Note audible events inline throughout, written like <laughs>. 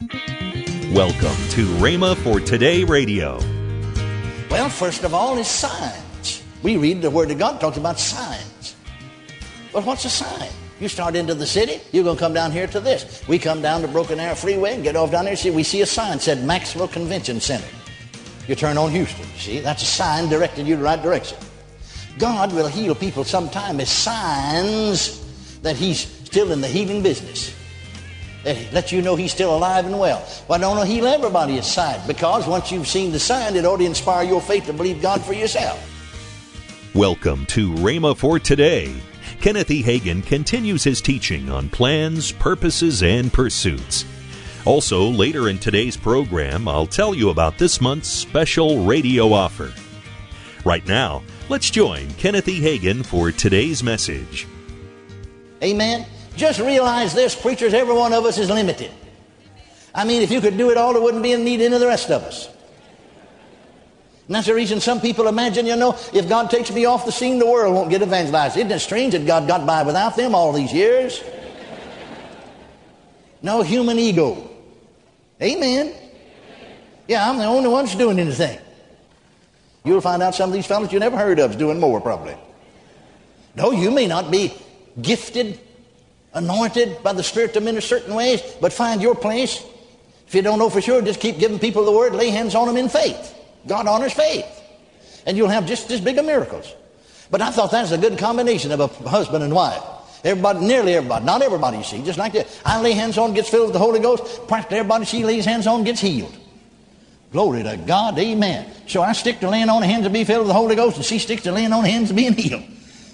Welcome to Rhema for Today Radio. Well, first of all is signs. We read the Word of God talks about signs. But what's a sign? You start into the city, you're going to come down here to this. We come down to Broken Arrow Freeway and get off down there. See, we see a sign said Maxwell Convention Center. You turn on Houston. See, that's a sign directing you the right direction. God will heal people sometime as signs that He's still in the healing business. That lets you know He's still alive and well. Why don't He heal everybody as sign? Because once you've seen the sign, it ought to inspire your faith to believe God for yourself. Welcome to Rhema for Today. Kenneth E. Hagin continues his teaching on plans, purposes, and pursuits. Also, later in today's program, I'll tell you about this month's special radio offer. Right now, let's join Kenneth E. Hagin for today's message. Amen. Just realize this, preachers, every one of us is limited. I mean, if you could do it all, there wouldn't be any need in the rest of us. And that's the reason some people imagine, you know, if God takes me off the scene, the world won't get evangelized. Isn't it strange that God got by without them all these years? No human ego. Amen. Yeah, I'm the only one that's doing anything. You'll find out some of these fellows you never heard of is doing more, probably. No, you may not be gifted, anointed by the Spirit to minister certain ways, but find your place. If you don't know for sure, just keep giving people the word, lay hands on them in faith. God honors faith. And you'll have just as big of miracles. But I thought that's a good combination of a husband and wife. Everybody, nearly everybody, not everybody, you see, just like that. I lay hands on, gets filled with the Holy Ghost. Practically everybody she lays hands on gets healed. Glory to God, amen. So I stick to laying on hands to be filled with the Holy Ghost, and she sticks to laying on hands to being healed.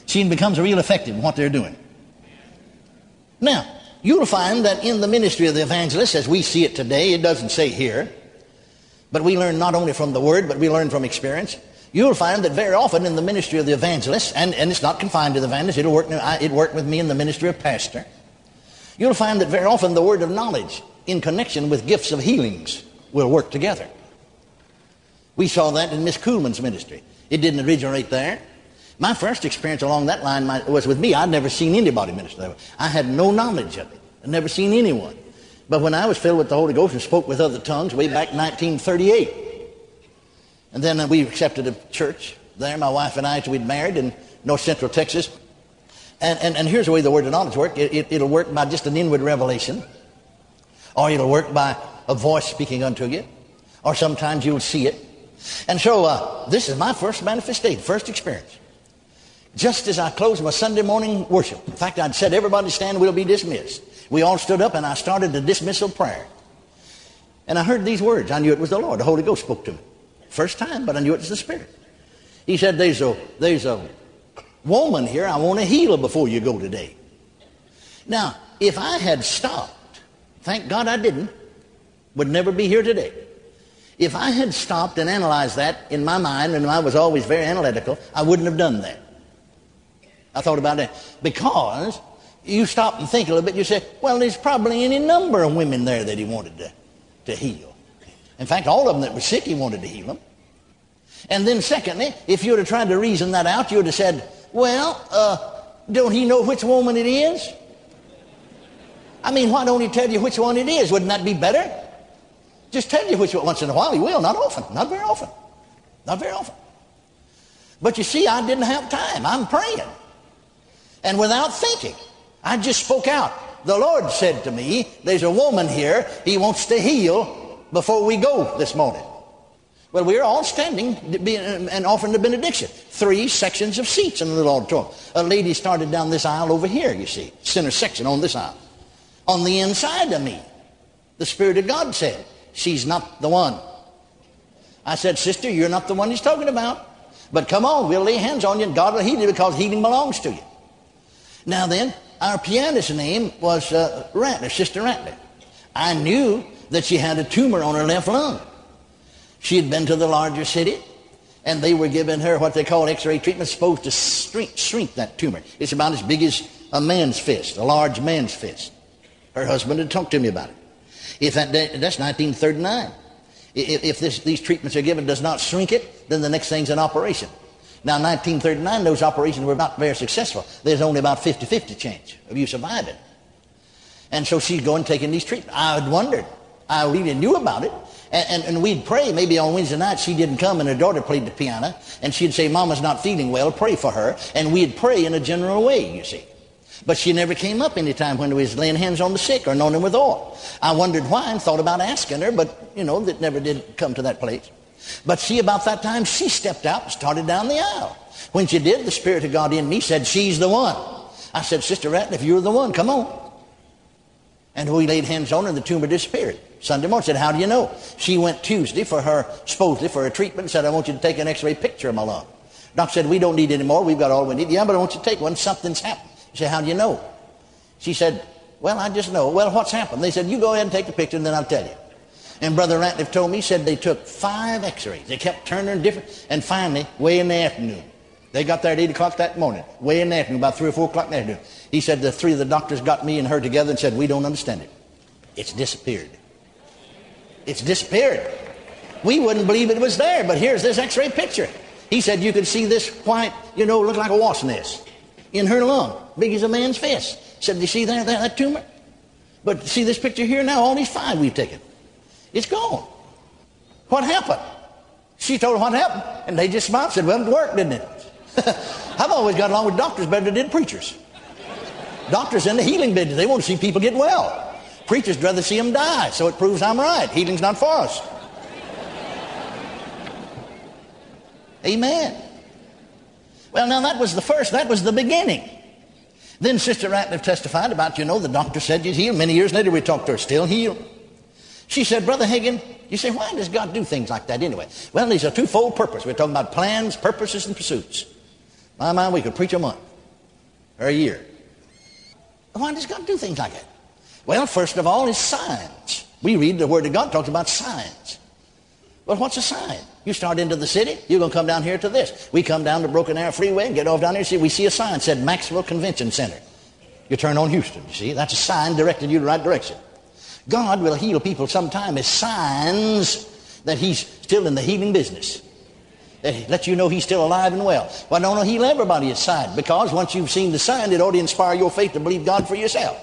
She becomes real effective in what they're doing. Now, you'll find that in the ministry of the evangelist, as we see it today, it doesn't say here, but we learn not only from the Word, but we learn from experience. You'll find that very often in the ministry of the evangelist, and, and it's not confined to the evangelist, it'll work, it worked with me in the ministry of pastor. You'll find that very often the word of knowledge in connection with gifts of healings will work together. We saw that in Miss Kuhlman's ministry. It didn't originate there. My first experience along that line was with me. I'd never seen anybody minister that way. I had no knowledge of it. I'd never seen anyone. But when I was filled with the Holy Ghost and spoke with other tongues way back in 1938, and then we accepted a church there, my wife and I, we'd married in north central Texas. And, and, and here's the way the word of knowledge works. It, it, it'll work by just an inward revelation, or it'll work by a voice speaking unto you, or sometimes you'll see it. And so uh, this is my first manifestation, first experience. Just as I closed my Sunday morning worship, in fact, I'd said, everybody stand, we'll be dismissed. We all stood up and I started the dismissal prayer. And I heard these words. I knew it was the Lord. The Holy Ghost spoke to me. First time, but I knew it was the Spirit. He said, there's a, there's a woman here I want to heal her before you go today. Now, if I had stopped, thank God I didn't, would never be here today. If I had stopped and analyzed that in my mind, and I was always very analytical, I wouldn't have done that. I thought about that. Because you stop and think a little bit, you say, well, there's probably any number of women there that he wanted to, to heal. In fact, all of them that were sick, he wanted to heal them. And then secondly, if you would have tried to reason that out, you would have said, well, uh, don't he know which woman it is? I mean, why don't he tell you which one it is? Wouldn't that be better? Just tell you which one. Once in a while he will, not often, not very often. Not very often. But you see, I didn't have time. I'm praying. And without thinking, I just spoke out. The Lord said to me, there's a woman here, he wants to heal before we go this morning. Well, we are all standing and offering the benediction. Three sections of seats in the little auditorium. A lady started down this aisle over here, you see, center section on this aisle. On the inside of me, the Spirit of God said, She's not the one. I said, Sister, you're not the one he's talking about. But come on, we'll lay hands on you and God will heal you because healing belongs to you. Now then, our pianist's name was uh, Rattler, Sister Ratner. I knew that she had a tumor on her left lung. She had been to the larger city, and they were giving her what they call x-ray treatment, supposed to shrink, shrink that tumor. It's about as big as a man's fist, a large man's fist. Her husband had talked to me about it. If that, that's 1939. If, if this, these treatments are given does not shrink it, then the next thing's an operation. Now, 1939, those operations were not very successful. There's only about 50-50 chance of you surviving. And so she's going taking these treatments. I had wondered, I really knew about it. And, and, and, we'd pray maybe on Wednesday night. She didn't come and her daughter played the piano. And she'd say, Mama's not feeling well. Pray for her. And we'd pray in a general way, you see. But she never came up any time when we was laying hands on the sick or anointing with oil. I wondered why and thought about asking her, but, you know, that never did come to that place. But see, about that time, she stepped out and started down the aisle. When she did, the Spirit of God in me said, she's the one. I said, Sister Ratliff, you're the one. Come on. And we laid hands on her and the tumor disappeared. Sunday morning. said, how do you know? She went Tuesday for her, supposedly for her treatment said, I want you to take an x-ray picture of my lung. Doc said, we don't need any more. We've got all we need. Yeah, but I want you to take one. Something's happened. She said, how do you know? She said, well, I just know. Well, what's happened? They said, you go ahead and take the picture and then I'll tell you. And Brother Ratliff told me, he said they took five x-rays. They kept turning different. And finally, way in the afternoon, they got there at 8 o'clock that morning, way in the afternoon, about 3 or 4 o'clock in the afternoon. He said the three of the doctors got me and her together and said, we don't understand it. It's disappeared. It's disappeared. We wouldn't believe it was there, but here's this x-ray picture. He said you could see this white, you know, look like a wasp nest in her lung, big as a man's fist. Said, do you see that, that, that tumor? But see this picture here now, all these five we've taken. It's gone. What happened? She told her what happened, and they just smiled and said, well, it worked, didn't it? <laughs> I've always got along with doctors better than did preachers. Doctors in the healing business, they want to see people get well. Preachers rather see them die, so it proves I'm right. Healing's not for us. Amen. Well, now that was the first, that was the beginning. Then Sister Ratliff testified about, you know, the doctor said you'd healed. Many years later we talked to her, still healed. She said, Brother Hagin, you say, why does God do things like that anyway? Well, there's a twofold purpose. We're talking about plans, purposes, and pursuits. My mind, we could preach a month or a year. Why does God do things like that? Well, first of all, is signs. We read the Word of God talks about signs. Well, what's a sign? You start into the city, you're going to come down here to this. We come down to Broken Arrow Freeway and get off down here. See, we see a sign said Maxwell Convention Center. You turn on Houston, you see. That's a sign directing you the right direction. God will heal people sometime as signs that he's still in the healing business. That lets you know he's still alive and well. Why don't He heal everybody as sign because once you've seen the sign, it ought to inspire your faith to believe God for yourself.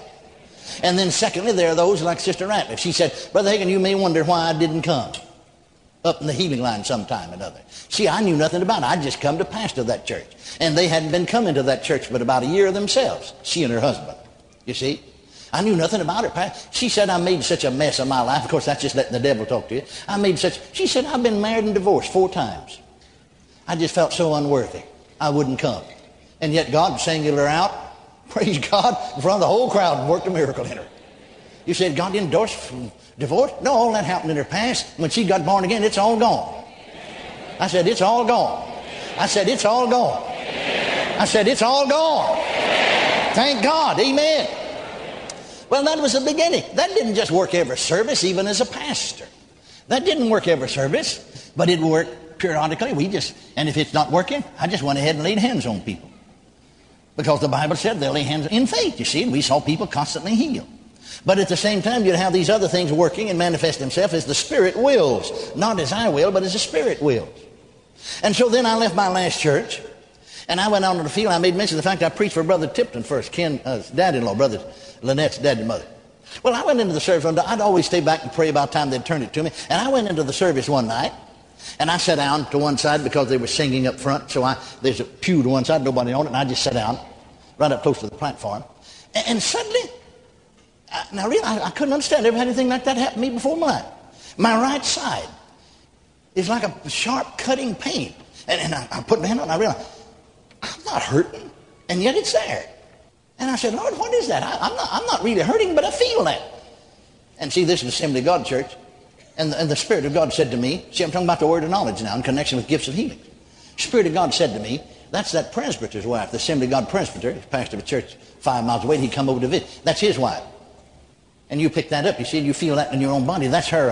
And then secondly, there are those like Sister Ratliff. She said, Brother Hagin, you may wonder why I didn't come up in the healing line sometime or another. See, I knew nothing about it. I'd just come to pastor that church. And they hadn't been coming to that church but about a year themselves, she and her husband. You see? I knew nothing about it. She said, I made such a mess of my life. Of course, that's just letting the devil talk to you. I made such, she said, I've been married and divorced four times. I just felt so unworthy. I wouldn't come. And yet God singled her out <laughs> praise God, in front of the whole crowd and worked a miracle in her. You said God endorsed divorce? No, all that happened in her past. When she got born again, it's all gone. I said, it's all gone. I said, it's all gone. I said, it's all gone. Thank God. Amen. Well, that was the beginning. That didn't just work every service, even as a pastor. That didn't work every service, but it worked periodically. We just, and if it's not working, I just went ahead and laid hands on people. Because the Bible said they'll lay hands in faith, you see, and we saw people constantly healed. But at the same time, you'd have these other things working and manifest themselves as the Spirit wills. Not as I will, but as the Spirit wills. And so then I left my last church, and I went out on the field. I made mention of the fact I preached for Brother Tipton first, Ken, uh, dad-in-law, Brother Lynette's dad and mother. Well, I went into the service one day. I'd always stay back and pray about time they'd turn it to me. And I went into the service one night, and I sat down to one side because they were singing up front. So I, there's a pew to one side, nobody on it, and I just sat down right up close to the platform. And, and suddenly, I, now really, I, I, couldn't understand. Never had anything like that happen to me before my life. My right side is like a sharp cutting pain. And, and I, I put my hand on it, and I realized, I'm not hurting, and yet it's there. And I said, Lord, what is that? I, am not, I'm not really hurting, but I feel that. And see, this is Assembly of God Church. And the, and the Spirit of God said to me, see, I'm talking about the word of knowledge now in connection with gifts of healing. Spirit of God said to me, that's that presbyter's wife, the Assembly of God presbyter, pastor of a church five miles away, and he'd come over to visit. That's his wife. And you pick that up, you see, you feel that in your own body. That's her.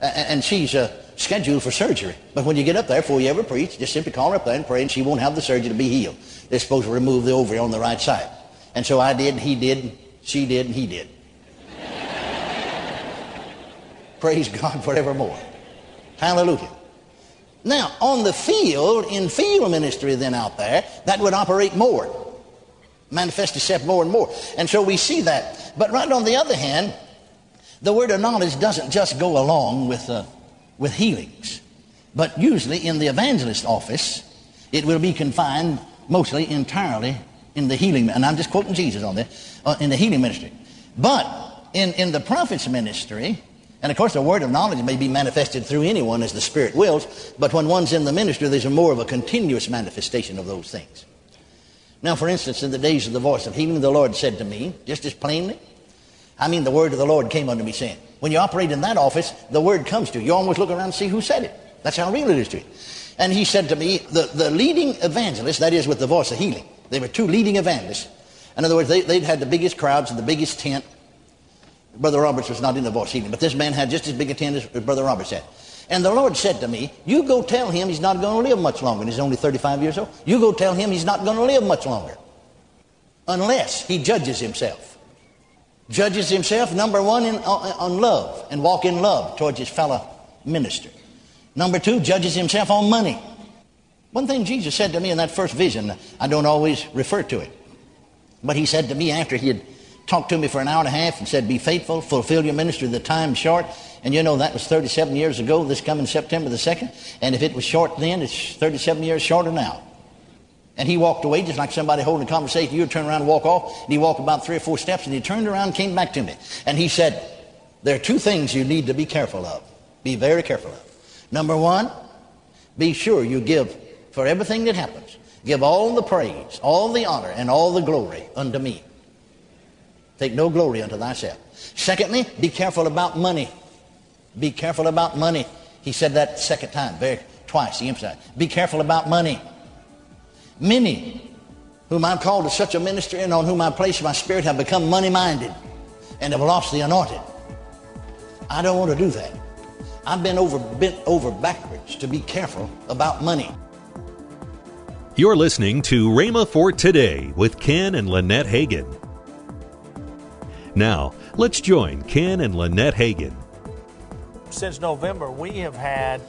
Uh, and she's uh, scheduled for surgery. But when you get up there, before you ever preach, just simply call her up there and pray, and she won't have the surgery to be healed. They're supposed to remove the ovary on the right side. And so I did, he did, she did, and he did. <laughs> Praise God forevermore. Hallelujah. Now, on the field, in field ministry then out there, that would operate more, manifest itself more and more. And so we see that. But right on the other hand, The word of knowledge doesn't just go along with, uh, with healings, but usually in the evangelist office, it will be confined mostly entirely in the healing, and I'm just quoting Jesus on this, uh, in the healing ministry. But in, in the prophet's ministry, and of course the word of knowledge may be manifested through anyone as the Spirit wills, but when one's in the ministry, there's a more of a continuous manifestation of those things. Now, for instance, in the days of the voice of healing, the Lord said to me, just as plainly, I mean, the word of the Lord came unto me saying, when you operate in that office, the word comes to you. You always look around and see who said it. That's how real it is to you. And he said to me, the, the leading evangelist, that is with the voice of healing, they were two leading evangelists. In other words, they, they'd had the biggest crowds and the biggest tent. Brother Roberts was not in the voice healing, but this man had just as big a tent as Brother Roberts had. And the Lord said to me, You go tell him he's not going to live much longer. And he's only 35 years old. You go tell him he's not going to live much longer unless he judges himself. Judges himself, number one, in, on, on love and walk in love towards his fellow minister. Number two, judges himself on money. One thing Jesus said to me in that first vision, I don't always refer to it, but he said to me after he had talked to me for an hour and a half and said, Be faithful, fulfill your ministry, the time's short. And you know, that was 37 years ago, this coming September the 2nd. And if it was short then, it's 37 years shorter now. And he walked away just like somebody holding a conversation. You would turn around and walk off. And he walked about three or four steps and he turned around and came back to me. And he said, There are two things you need to be careful of. Be very careful of. Number one, be sure you give for everything that happens. Give all the praise, all the honor, and all the glory unto me. Take no glory unto thyself. Secondly, be careful about money. Be careful about money. He said that second time, very twice. He emphasized. Be careful about money. Many, whom I've called to such a ministry and on whom I place my spirit, have become money-minded and have lost the anointing. I don't want to do that. I've been over bent over backwards to be careful about money. You're listening to Rhema for Today with Ken and Lynette Hagin. Now, let's join Ken and Lynette Hagin. Since November, we have had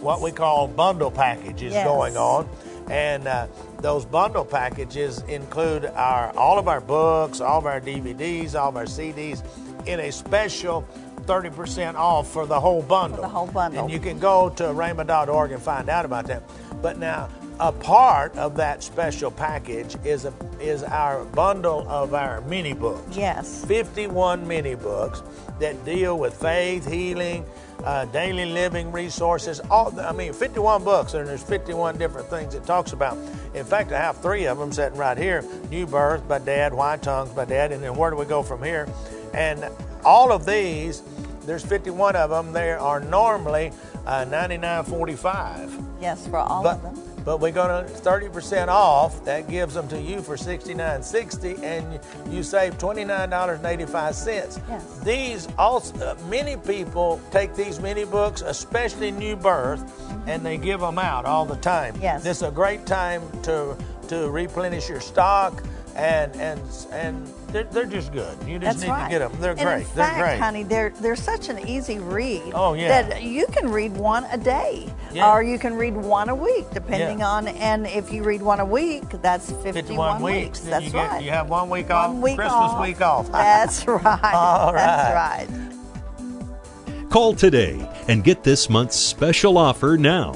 what we call bundle packages Yes. going on. And uh, those bundle packages include our all of our books, all of our DVDs, all of our CDs in a special 30% off for the whole bundle. the whole bundle. And you can go to rhema.org and find out about that. But now, a part of that special package is a, is our bundle of our mini books. Yes. 51 mini books that deal with faith, healing, uh, daily living resources. All I mean, 51 books, and there's 51 different things it talks about. In fact, I have three of them sitting right here: New Birth by Dad, Why Tongues by Dad, and then Where Do We Go from Here? And all of these, there's 51 of them. They are normally uh, 99.45. Yes, for all But of them. But we're going to 30% off. That gives them to you for 69.60 and you save $29.85. Yes. These also uh, many people take these mini books, especially New Birth, and they give them out all the time. Yes. This is a great time to to replenish your stock and and and they're, they're just good. You just That's need right. to get them. They're and great. In fact, they're great. honey, they're they're such an easy read. Oh, yeah. That you can read one a day, Yeah. or you can read one a week, depending Yeah. on. And if you read one a week, that's 51, 51 weeks. That's you get- right. you have one week One off, week Christmas off. week off. <laughs> That's right. All That's right. right. Call today and get this month's special offer now.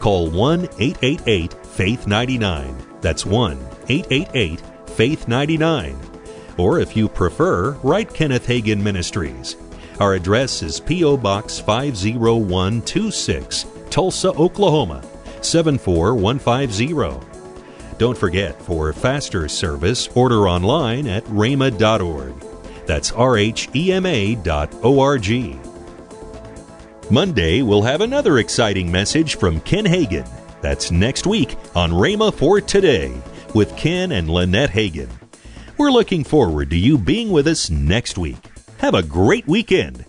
Call 1 888 Faith 99. That's 1 888 Faith 99. Or if you prefer, write Kenneth Hagin Ministries. Our address is P.O. Box 50126, Tulsa, Oklahoma 74150. Don't forget, for faster service, order online at rhema.org. That's R H E M A dot O R G. Monday, we'll have another exciting message from Ken Hagin. That's next week on Rhema for Today with Ken and Lynette Hagin. We're looking forward to you being with us next week. Have a great weekend.